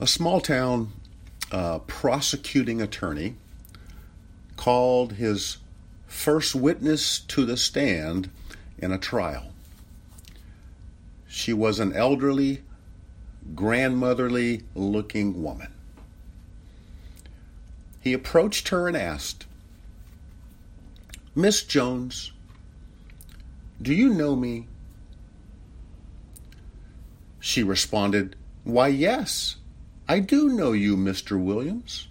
A small town uh, prosecuting attorney called his first witness to the stand in a trial. She was an elderly, grandmotherly looking woman. He approached her and asked, Miss Jones, do you know me? She responded, Why, yes, I do know you, Mr. Williams.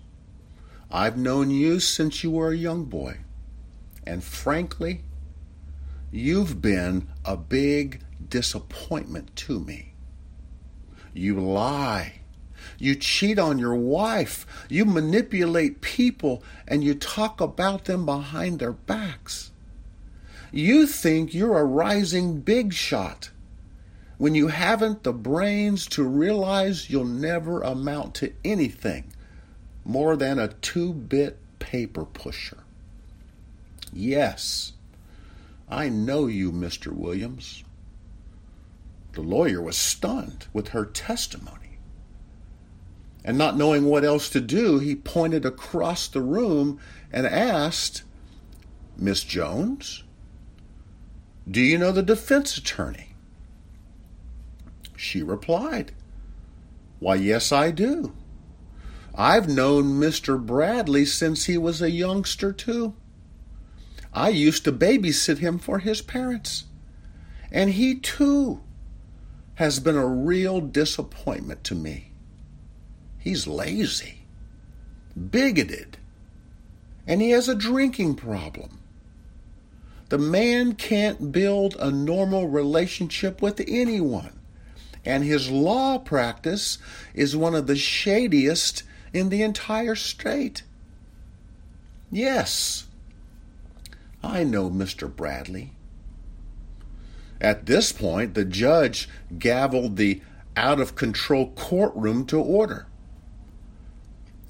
I've known you since you were a young boy. And frankly, you've been a big disappointment to me. You lie. You cheat on your wife. You manipulate people and you talk about them behind their backs. You think you're a rising big shot when you haven't the brains to realize you'll never amount to anything more than a two bit paper pusher. Yes, I know you, Mr. Williams. The lawyer was stunned with her testimony. And not knowing what else to do, he pointed across the room and asked, Miss Jones, do you know the defense attorney? She replied, Why, yes, I do. I've known Mr. Bradley since he was a youngster, too. I used to babysit him for his parents. And he, too, has been a real disappointment to me. He's lazy, bigoted, and he has a drinking problem. The man can't build a normal relationship with anyone, and his law practice is one of the shadiest in the entire state. Yes, I know Mr. Bradley. At this point, the judge gavelled the out of control courtroom to order.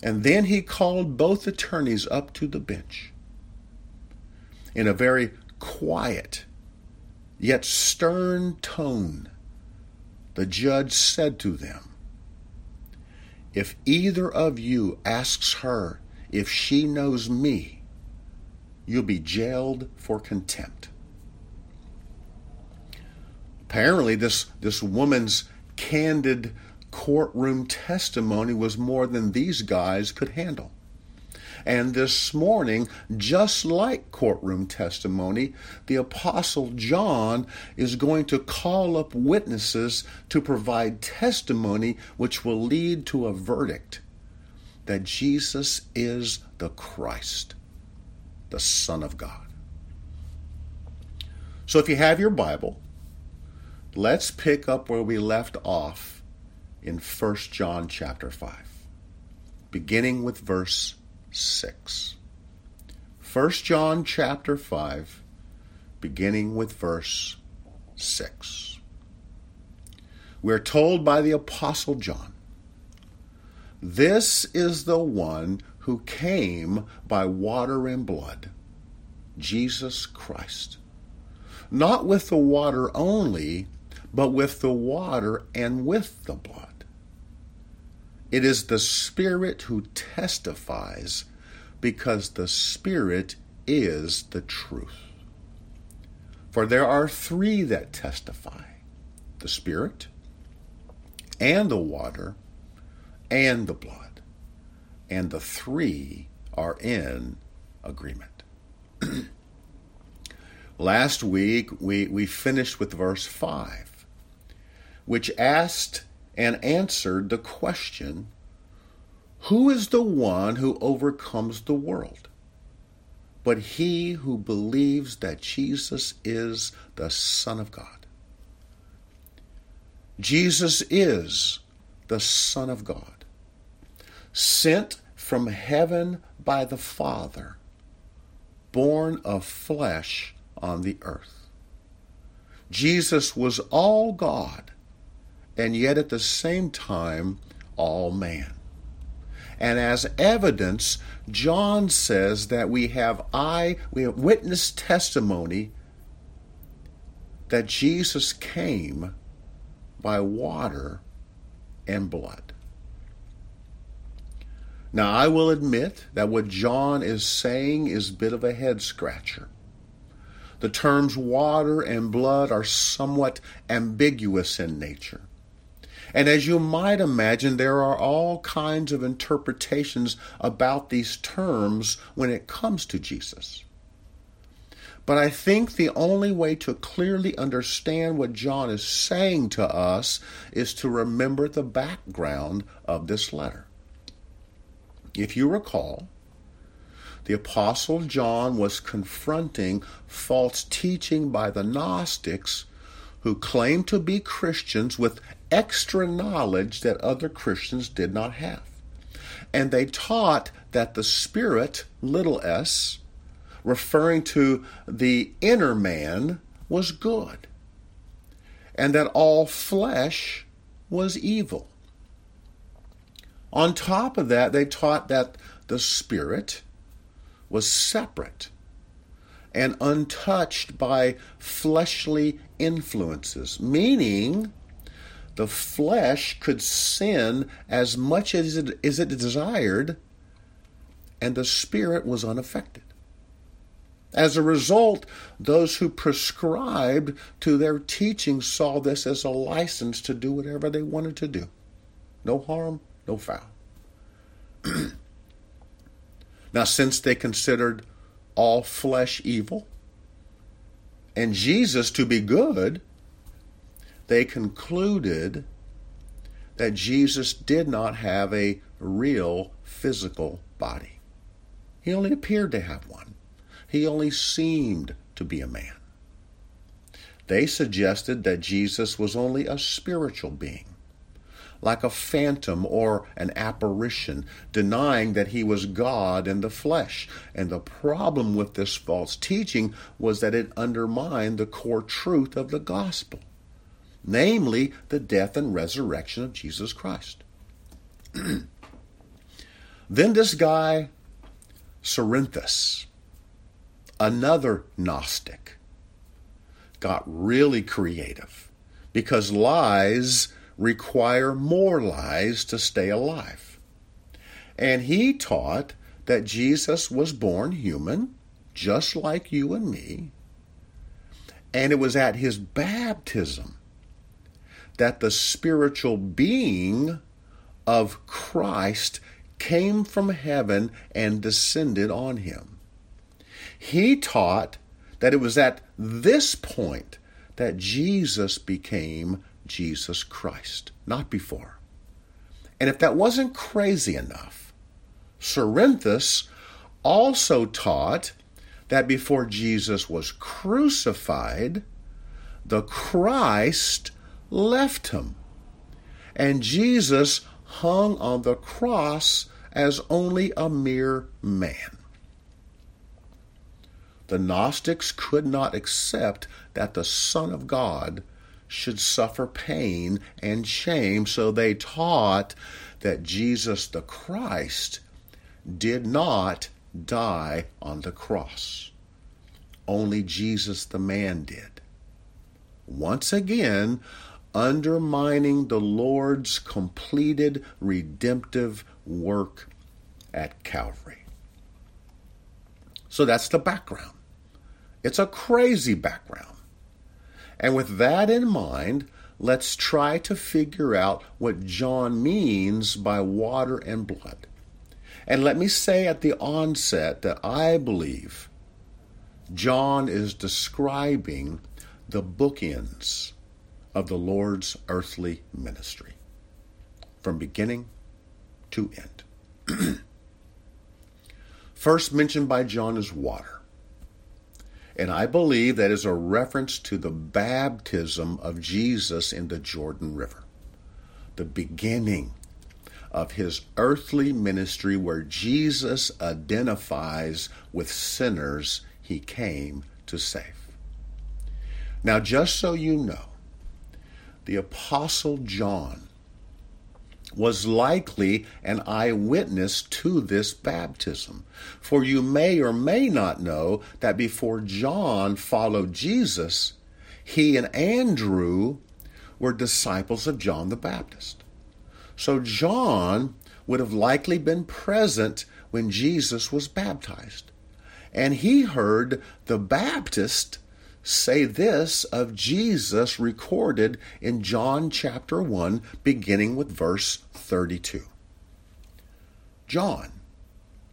And then he called both attorneys up to the bench. In a very quiet, yet stern tone, the judge said to them, If either of you asks her if she knows me, you'll be jailed for contempt. Apparently, this, this woman's candid courtroom testimony was more than these guys could handle. And this morning, just like courtroom testimony, the Apostle John is going to call up witnesses to provide testimony which will lead to a verdict that Jesus is the Christ, the Son of God. So if you have your Bible, let's pick up where we left off in 1 John chapter 5, beginning with verse 6. 1 John chapter 5, beginning with verse 6. We're told by the Apostle John, This is the one who came by water and blood, Jesus Christ. Not with the water only, but with the water and with the blood. It is the Spirit who testifies because the Spirit is the truth. For there are three that testify the Spirit, and the water, and the blood. And the three are in agreement. Last week, we, we finished with verse 5, which asked and answered the question Who is the one who overcomes the world? But he who believes that Jesus is the Son of God. Jesus is the Son of God, sent from heaven by the Father, born of flesh on the earth. Jesus was all God and yet at the same time, all man. And as evidence, John says that we have eye, we have witness testimony that Jesus came by water and blood. Now, I will admit that what John is saying is a bit of a head scratcher. The terms water and blood are somewhat ambiguous in nature. And as you might imagine, there are all kinds of interpretations about these terms when it comes to Jesus. But I think the only way to clearly understand what John is saying to us is to remember the background of this letter. If you recall, the Apostle John was confronting false teaching by the Gnostics who claimed to be Christians with extra knowledge that other Christians did not have. And they taught that the Spirit, little s, referring to the inner man, was good, and that all flesh was evil. On top of that, they taught that the Spirit was separate and untouched by fleshly influences, meaning the flesh could sin as much as it, as it desired, and the spirit was unaffected. As a result, those who prescribed to their teaching saw this as a license to do whatever they wanted to do. No harm, no foul. now, since they considered all flesh evil and Jesus to be good, they concluded that Jesus did not have a real physical body. He only appeared to have one. He only seemed to be a man. They suggested that Jesus was only a spiritual being, like a phantom or an apparition, denying that he was God in the flesh. And the problem with this false teaching was that it undermined the core truth of the gospel namely the death and resurrection of Jesus Christ. then this guy, Cerinthus, another Gnostic, got really creative because lies require more lies to stay alive. And he taught that Jesus was born human, just like you and me, and it was at his baptism that the spiritual being of Christ came from heaven and descended on him. He taught that it was at this point that Jesus became Jesus Christ, not before. And if that wasn't crazy enough, Cerinthus also taught that before Jesus was crucified, the Christ left him. And Jesus hung on the cross as only a mere man. The Gnostics could not accept that the Son of God should suffer pain and shame, so they taught that Jesus the Christ did not die on the cross. Only Jesus the man did. Once again, undermining the Lord's completed redemptive work at Calvary. So that's the background. It's a crazy background. And with that in mind, let's try to figure out what John means by water and blood. And let me say at the onset that I believe John is describing the bookends of the Lord's earthly ministry from beginning to end. First mentioned by John is water. And I believe that is a reference to the baptism of Jesus in the Jordan River, the beginning of his earthly ministry where Jesus identifies with sinners he came to save. Now, just so you know, the Apostle John was likely an eyewitness to this baptism. For you may or may not know that before John followed Jesus, he and Andrew were disciples of John the Baptist. So John would have likely been present when Jesus was baptized. And he heard the Baptist say this of Jesus recorded in John chapter 1, beginning with verse 32. John,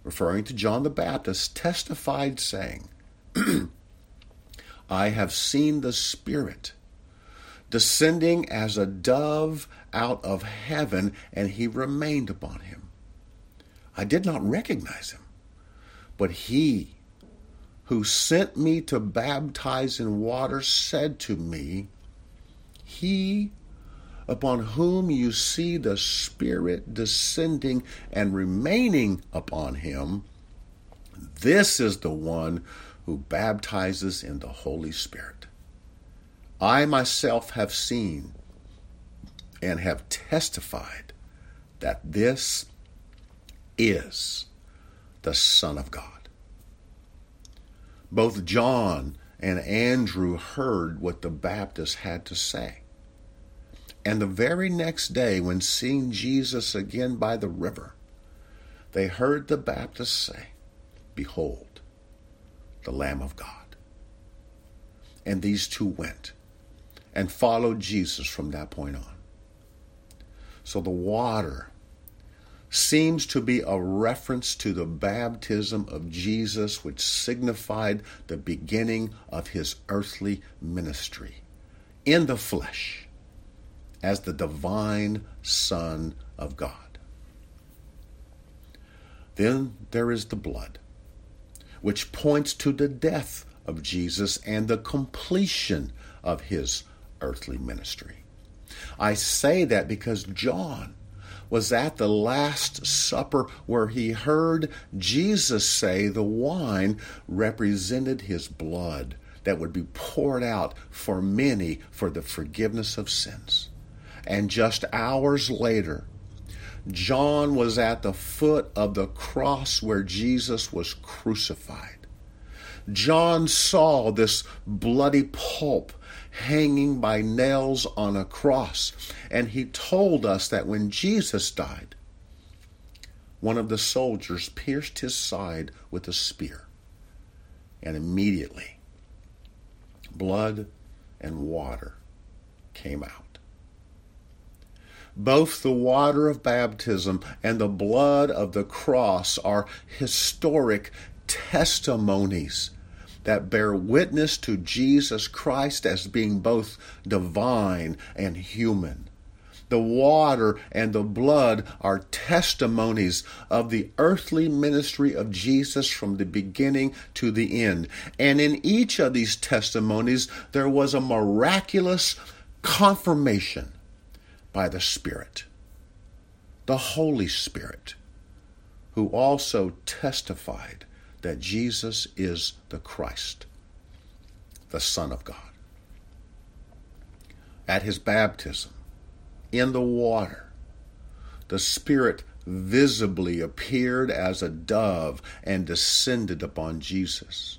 referring to John the Baptist, testified, saying, I have seen the Spirit descending as a dove out of heaven, and he remained upon him. I did not recognize him, but he who sent me to baptize in water said to me, He upon whom you see the Spirit descending and remaining upon him, this is the one who baptizes in the Holy Spirit. I myself have seen and have testified that this is the Son of God. Both John and Andrew heard what the Baptist had to say. And the very next day, when seeing Jesus again by the river, they heard the Baptist say, Behold, the Lamb of God. And these two went and followed Jesus from that point on. So the water seems to be a reference to the baptism of Jesus, which signified the beginning of his earthly ministry in the flesh as the divine Son of God. Then there is the blood, which points to the death of Jesus and the completion of his earthly ministry. I say that because John was at the Last Supper where he heard Jesus say the wine represented his blood that would be poured out for many for the forgiveness of sins. And just hours later, John was at the foot of the cross where Jesus was crucified. John saw this bloody pulp hanging by nails on a cross. And he told us that when Jesus died, one of the soldiers pierced his side with a spear. And immediately, blood and water came out. Both the water of baptism and the blood of the cross are historic testimonies that bear witness to Jesus Christ as being both divine and human. The water and the blood are testimonies of the earthly ministry of Jesus from the beginning to the end. And in each of these testimonies, there was a miraculous confirmation by the Spirit, the Holy Spirit, who also testified that Jesus is the Christ, the Son of God. At his baptism, in the water, the Spirit visibly appeared as a dove and descended upon Jesus.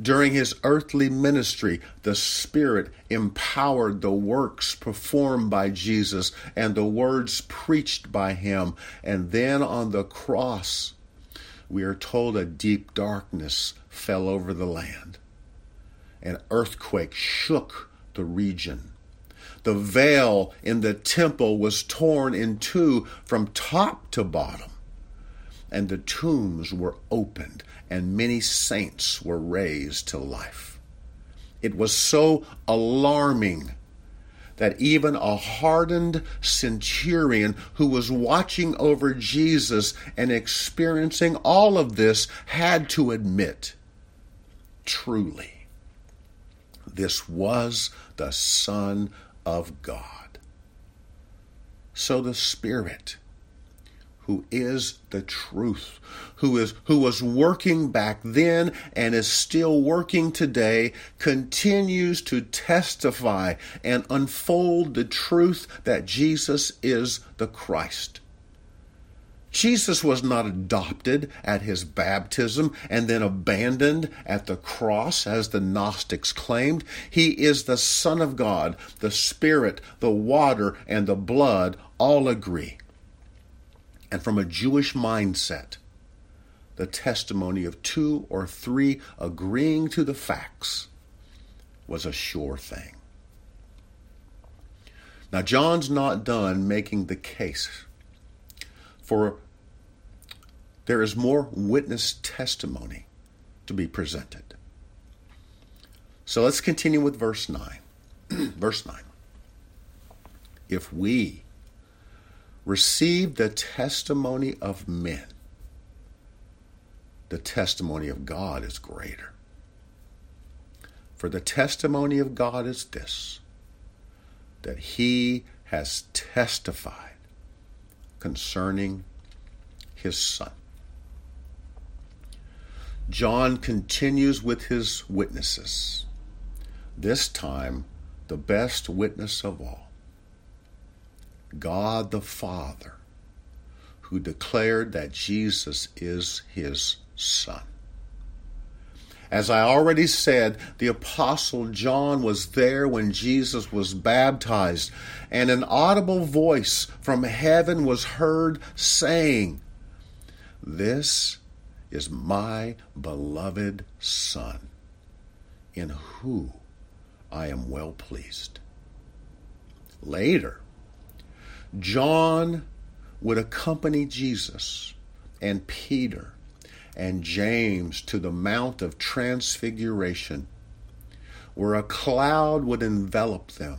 During his earthly ministry, the Spirit empowered the works performed by Jesus and the words preached by him. And then on the cross, we are told a deep darkness fell over the land. An earthquake shook the region. The veil in the temple was torn in two from top to bottom, and the tombs were opened, and many saints were raised to life. It was so alarming that even a hardened centurion who was watching over Jesus and experiencing all of this had to admit truly, this was the Son of God. So the Spirit who is the truth, who is who was working back then and is still working today, continues to testify and unfold the truth that Jesus is the Christ. Jesus was not adopted at his baptism and then abandoned at the cross, as the Gnostics claimed. He is the Son of God. The Spirit, the water, and the blood all agree And from a Jewish mindset, the testimony of two or three agreeing to the facts was a sure thing. Now, John's not done making the case, for there is more witness testimony to be presented. So let's continue with verse 9. verse 9. If we receive the testimony of men, the testimony of God is greater. For the testimony of God is this that he has testified concerning his son. John continues with his witnesses, this time the best witness of all God the Father, who declared that Jesus is his Son. As I already said, the Apostle John was there when Jesus was baptized, and an audible voice from heaven was heard saying, This is my beloved Son, in whom I am well pleased. Later, John would accompany Jesus and Peter and James to the Mount of Transfiguration, where a cloud would envelop them,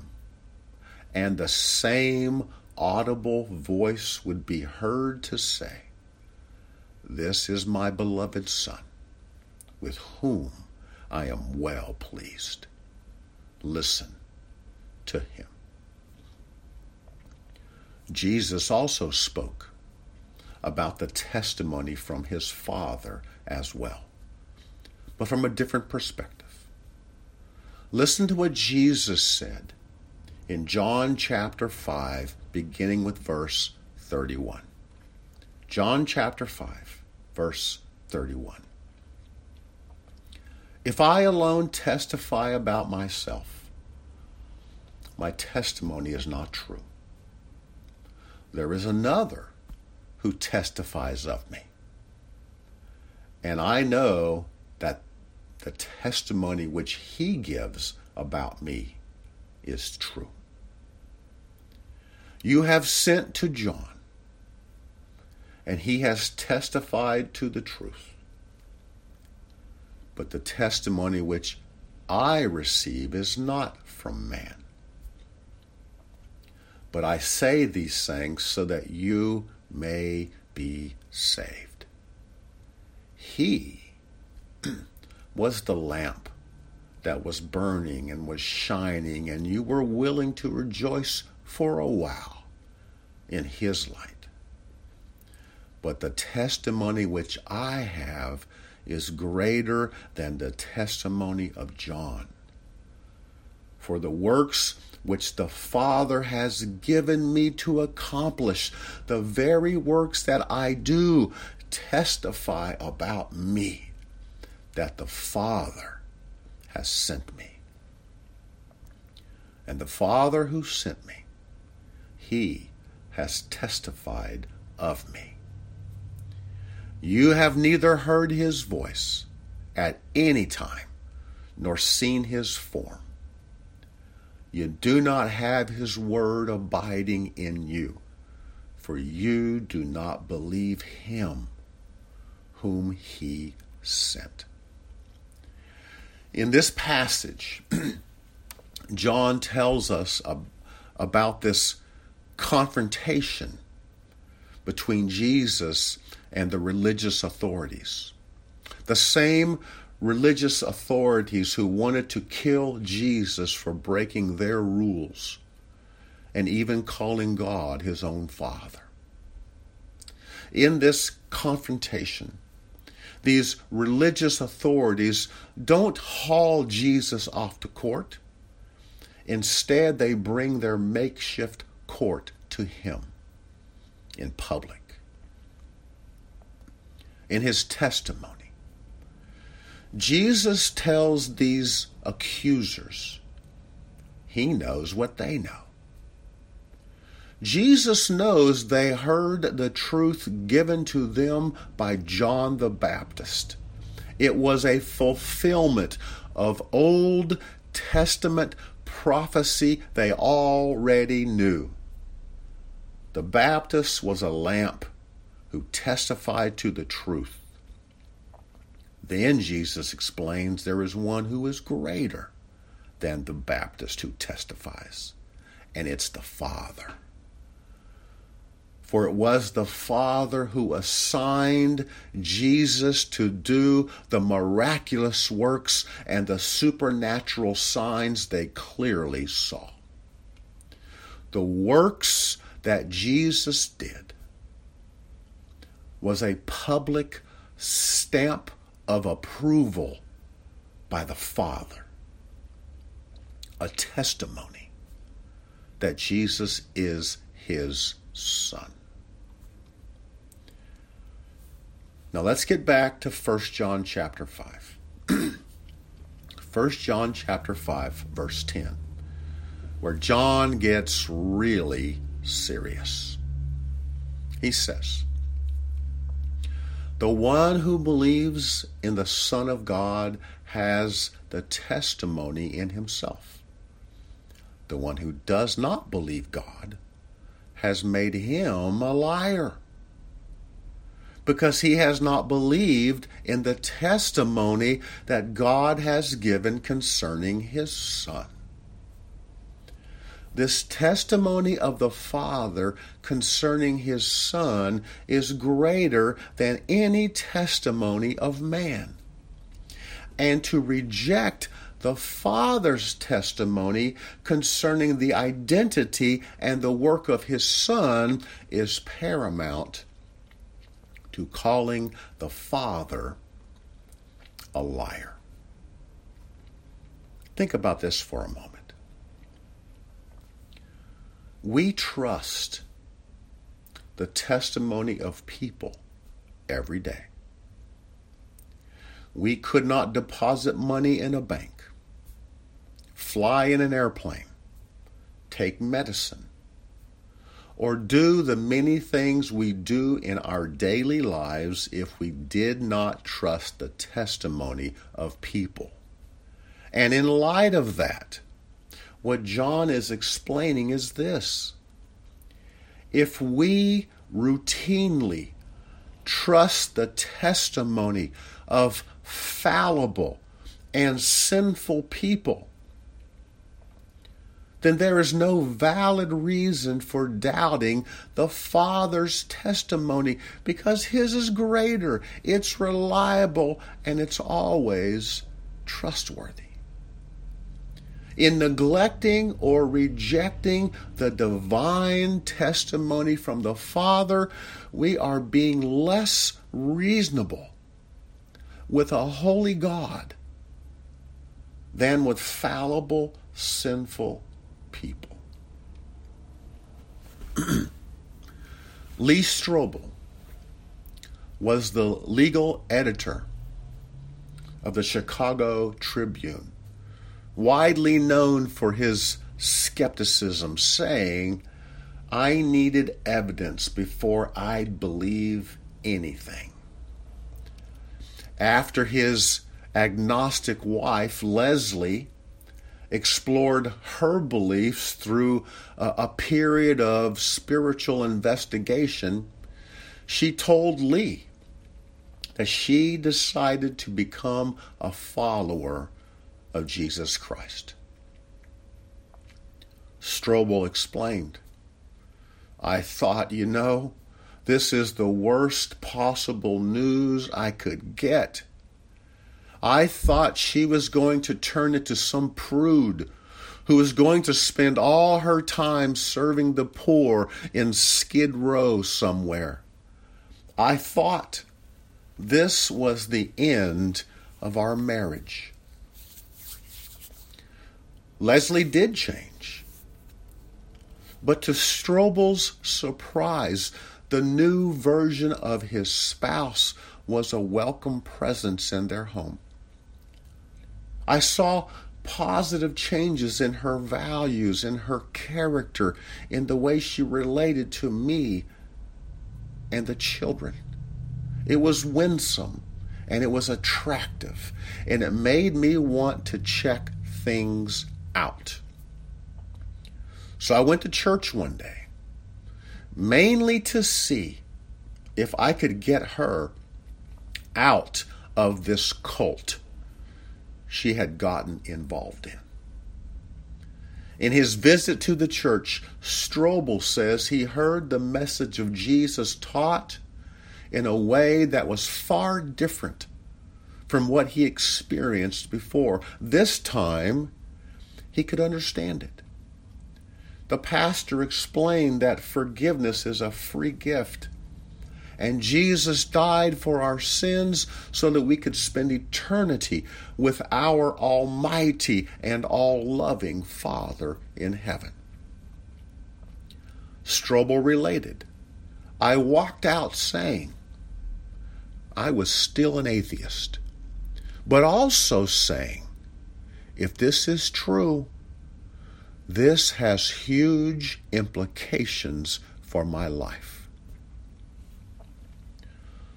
and the same audible voice would be heard to say, This is my beloved Son, with whom I am well pleased. Listen to him. Jesus also spoke about the testimony from his Father as well, but from a different perspective. Listen to what Jesus said in John chapter 5, beginning with verse 31. John chapter 5, verse 31. If I alone testify about myself, my testimony is not true. There is another who testifies of me. And I know that the testimony which he gives about me is true. You have sent to John, and he has testified to the truth. But the testimony which I receive is not from man. But I say these things so that you may be saved. He was the lamp that was burning and was shining, and you were willing to rejoice for a while in his light. But the testimony which I have is greater than the testimony of John. For the works which the Father has given me to accomplish. The very works that I do testify about me, that the Father has sent me. And the Father who sent me, he has testified of me. You have neither heard his voice at any time, nor seen his form you do not have his word abiding in you, for you do not believe him whom he sent. In this passage, John tells us about this confrontation between Jesus and the religious authorities. The same religious authorities who wanted to kill Jesus for breaking their rules and even calling God his own father. In this confrontation, these religious authorities don't haul Jesus off to court. Instead, they bring their makeshift court to him in public. In his testimony, Jesus tells these accusers he knows what they know. Jesus knows they heard the truth given to them by John the Baptist. It was a fulfillment of Old Testament prophecy they already knew. The Baptist was a lamp who testified to the truth. Then Jesus explains there is one who is greater than the Baptist who testifies, and it's the Father. For it was the Father who assigned Jesus to do the miraculous works and the supernatural signs they clearly saw. The works that Jesus did was a public stamp of approval by the Father, a testimony that Jesus is his Son. Now let's get back to 1 John chapter 5. 1 John chapter 5 verse 10 where John gets really serious. He says, The one who believes in the Son of God has the testimony in himself. The one who does not believe God has made him a liar because he has not believed in the testimony that God has given concerning his Son. This testimony of the Father concerning his Son is greater than any testimony of man. And to reject the Father's testimony concerning the identity and the work of his Son is paramount to calling the Father a liar. Think about this for a moment. We trust the testimony of people every day. We could not deposit money in a bank, fly in an airplane, take medicine, or do the many things we do in our daily lives if we did not trust the testimony of people. And in light of that, what John is explaining is this. If we routinely trust the testimony of fallible and sinful people, then there is no valid reason for doubting the Father's testimony because His is greater, it's reliable, and it's always trustworthy. In neglecting or rejecting the divine testimony from the Father, we are being less reasonable with a holy God than with fallible, sinful people. Lee Strobel was the legal editor of the Chicago Tribune, widely known for his skepticism, saying, I needed evidence before I'd believe anything. After his agnostic wife, Leslie, explored her beliefs through a, a period of spiritual investigation, she told Lee that she decided to become a follower of Jesus Christ. Strobel explained, I thought, you know, this is the worst possible news I could get. I thought she was going to turn into some prude who was going to spend all her time serving the poor in Skid Row somewhere. I thought this was the end of our marriage. Leslie did change. But to Strobel's surprise, the new version of his spouse was a welcome presence in their home. I saw positive changes in her values, in her character, in the way she related to me and the children. It was winsome and it was attractive and it made me want to check things out. So I went to church one day, mainly to see if I could get her out of this cult she had gotten involved in. In his visit to the church, Strobel says he heard the message of Jesus taught in a way that was far different from what he experienced before. This time, he could understand it. The pastor explained that forgiveness is a free gift. And Jesus died for our sins so that we could spend eternity with our Almighty and all loving Father in heaven. Strobel related, I walked out saying, I was still an atheist, but also saying, if this is true, this has huge implications for my life.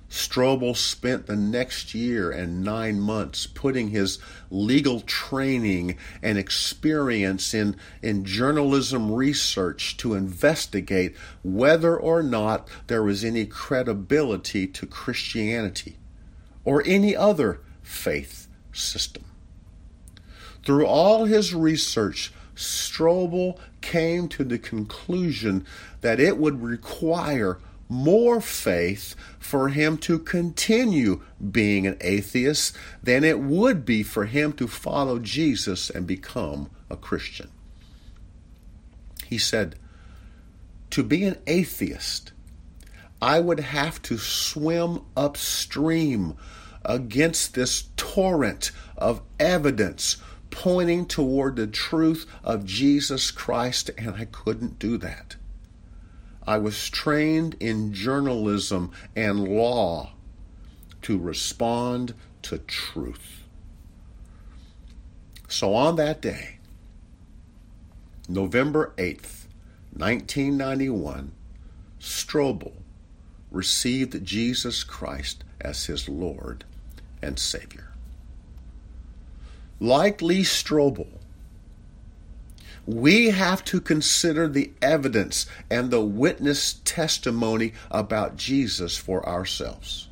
Strobel spent the next year and nine months putting his legal training and experience in, in journalism research to investigate whether or not there was any credibility to Christianity or any other faith system. Through all his research, Strobel came to the conclusion that it would require more faith for him to continue being an atheist than it would be for him to follow Jesus and become a Christian. He said, To be an atheist, I would have to swim upstream against this torrent of evidence pointing toward the truth of Jesus Christ, and I couldn't do that. I was trained in journalism and law to respond to truth. So on that day, November 8th, 1991, Strobel received Jesus Christ as his Lord and Savior. Like Lee Strobel, we have to consider the evidence and the witness testimony about Jesus for ourselves.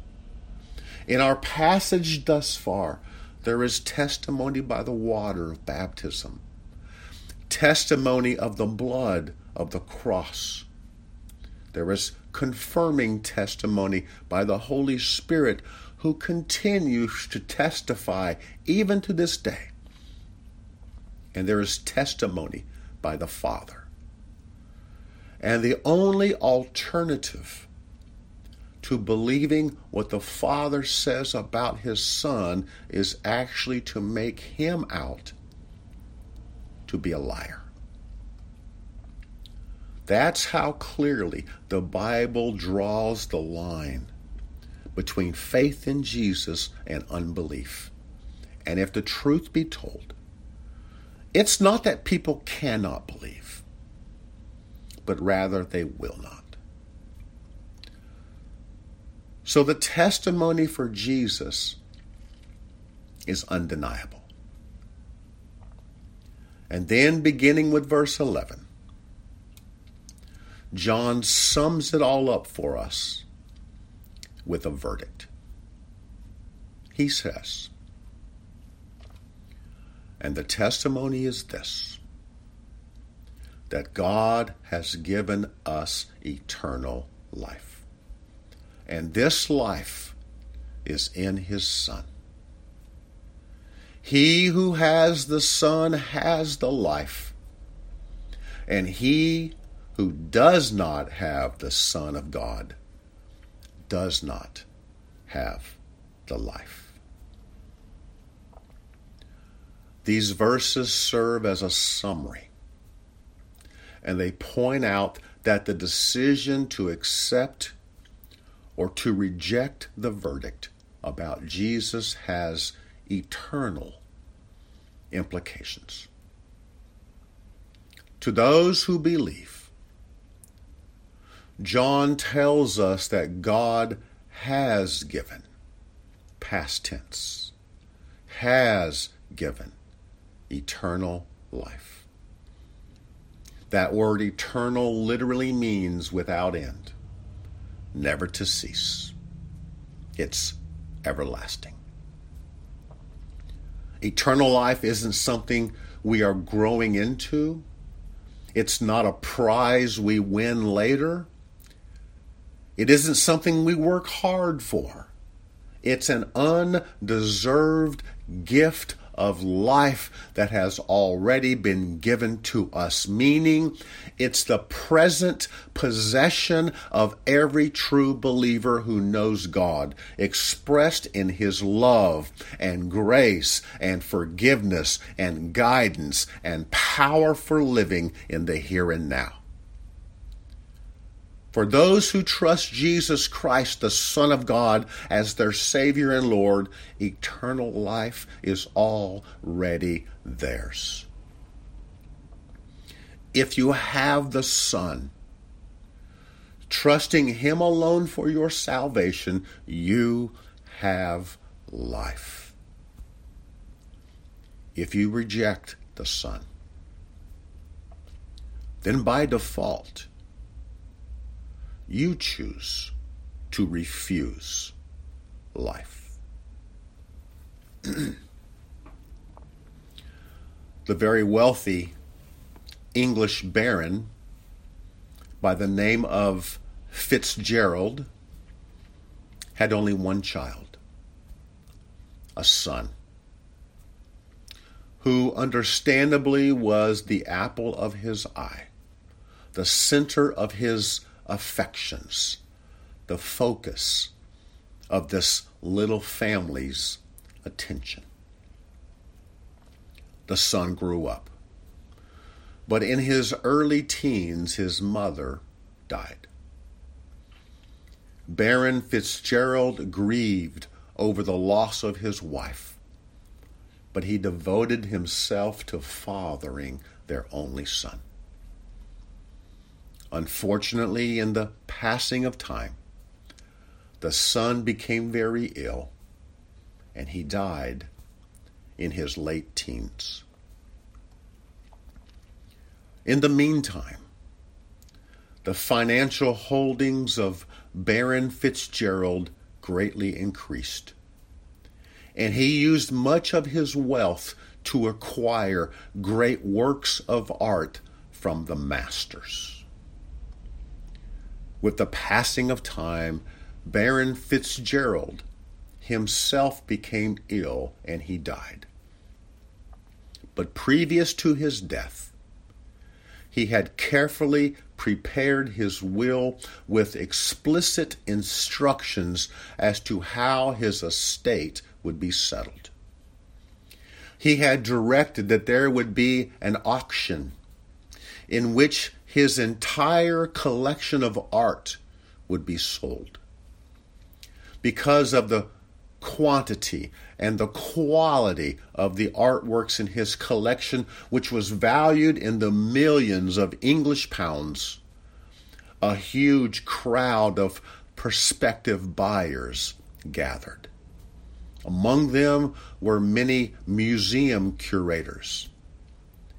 In our passage thus far, there is testimony by the water of baptism, testimony of the blood of the cross. There is confirming testimony by the Holy Spirit who continues to testify even to this day and there is testimony by the Father. And the only alternative to believing what the Father says about His Son is actually to make Him out to be a liar. That's how clearly the Bible draws the line between faith in Jesus and unbelief. And if the truth be told, it's not that people cannot believe, but rather they will not. So the testimony for Jesus is undeniable. And then, beginning with verse 11, John sums it all up for us with a verdict. He says, and the testimony is this that God has given us eternal life. And this life is in His Son. He who has the Son has the life. And he who does not have the Son of God does not have the life. These verses serve as a summary, and they point out that the decision to accept or to reject the verdict about Jesus has eternal implications. To those who believe, John tells us that God has given, past tense, has given eternal life. That word eternal literally means without end, never to cease. It's everlasting. Eternal life isn't something we are growing into. It's not a prize we win later. It isn't something we work hard for. It's an undeserved gift of life that has already been given to us, meaning it's the present possession of every true believer who knows God, expressed in His love and grace and forgiveness and guidance and power for living in the here and now. For those who trust Jesus Christ, the Son of God, as their Savior and Lord, eternal life is already theirs. If you have the Son, trusting Him alone for your salvation, you have life. If you reject the Son, then by default, you choose to refuse life. the very wealthy English baron by the name of Fitzgerald had only one child, a son, who understandably was the apple of his eye, the center of his affections, the focus of this little family's attention. The son grew up. But in his early teens, his mother died. Baron Fitzgerald grieved over the loss of his wife, but he devoted himself to fathering their only son. Unfortunately, in the passing of time, the son became very ill and he died in his late teens. In the meantime, the financial holdings of Baron Fitzgerald greatly increased, and he used much of his wealth to acquire great works of art from the masters. With the passing of time, Baron Fitzgerald himself became ill and he died. But previous to his death, he had carefully prepared his will with explicit instructions as to how his estate would be settled. He had directed that there would be an auction in which his entire collection of art would be sold. Because of the quantity and the quality of the artworks in his collection, which was valued in the millions of English pounds, a huge crowd of prospective buyers gathered. Among them were many museum curators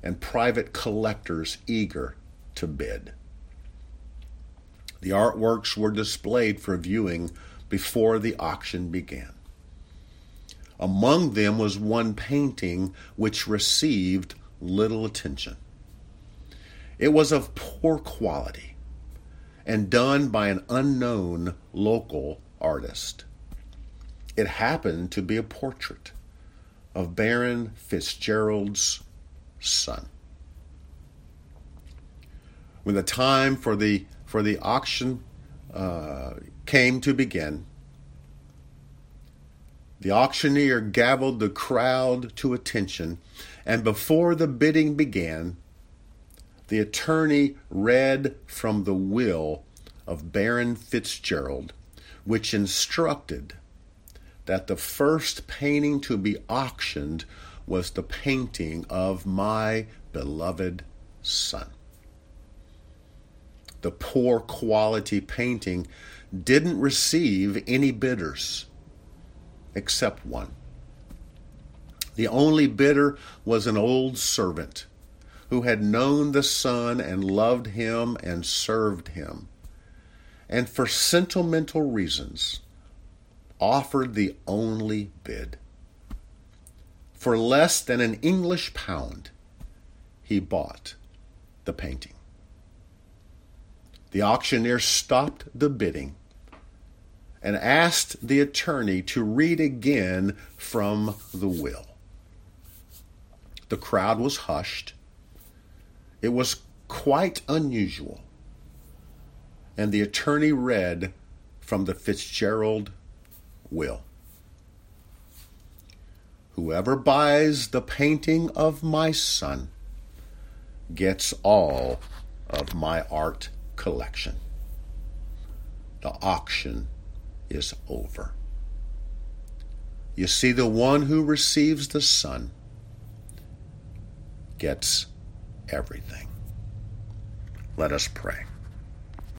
and private collectors eager to bid. The artworks were displayed for viewing before the auction began. Among them was one painting which received little attention. It was of poor quality and done by an unknown local artist. It happened to be a portrait of Baron Fitzgerald's son when the time for the for the auction uh, came to begin, the auctioneer gavelled the crowd to attention, and before the bidding began, the attorney read from the will of Baron Fitzgerald, which instructed that the first painting to be auctioned was the painting of my beloved son. The poor quality painting didn't receive any bidders except one. The only bidder was an old servant who had known the son and loved him and served him, and for sentimental reasons offered the only bid. For less than an English pound, he bought the painting. The auctioneer stopped the bidding and asked the attorney to read again from the will. The crowd was hushed. It was quite unusual. And the attorney read from the Fitzgerald will. Whoever buys the painting of my son gets all of my art collection. The auction is over. You see, the one who receives the Son gets everything. Let us pray.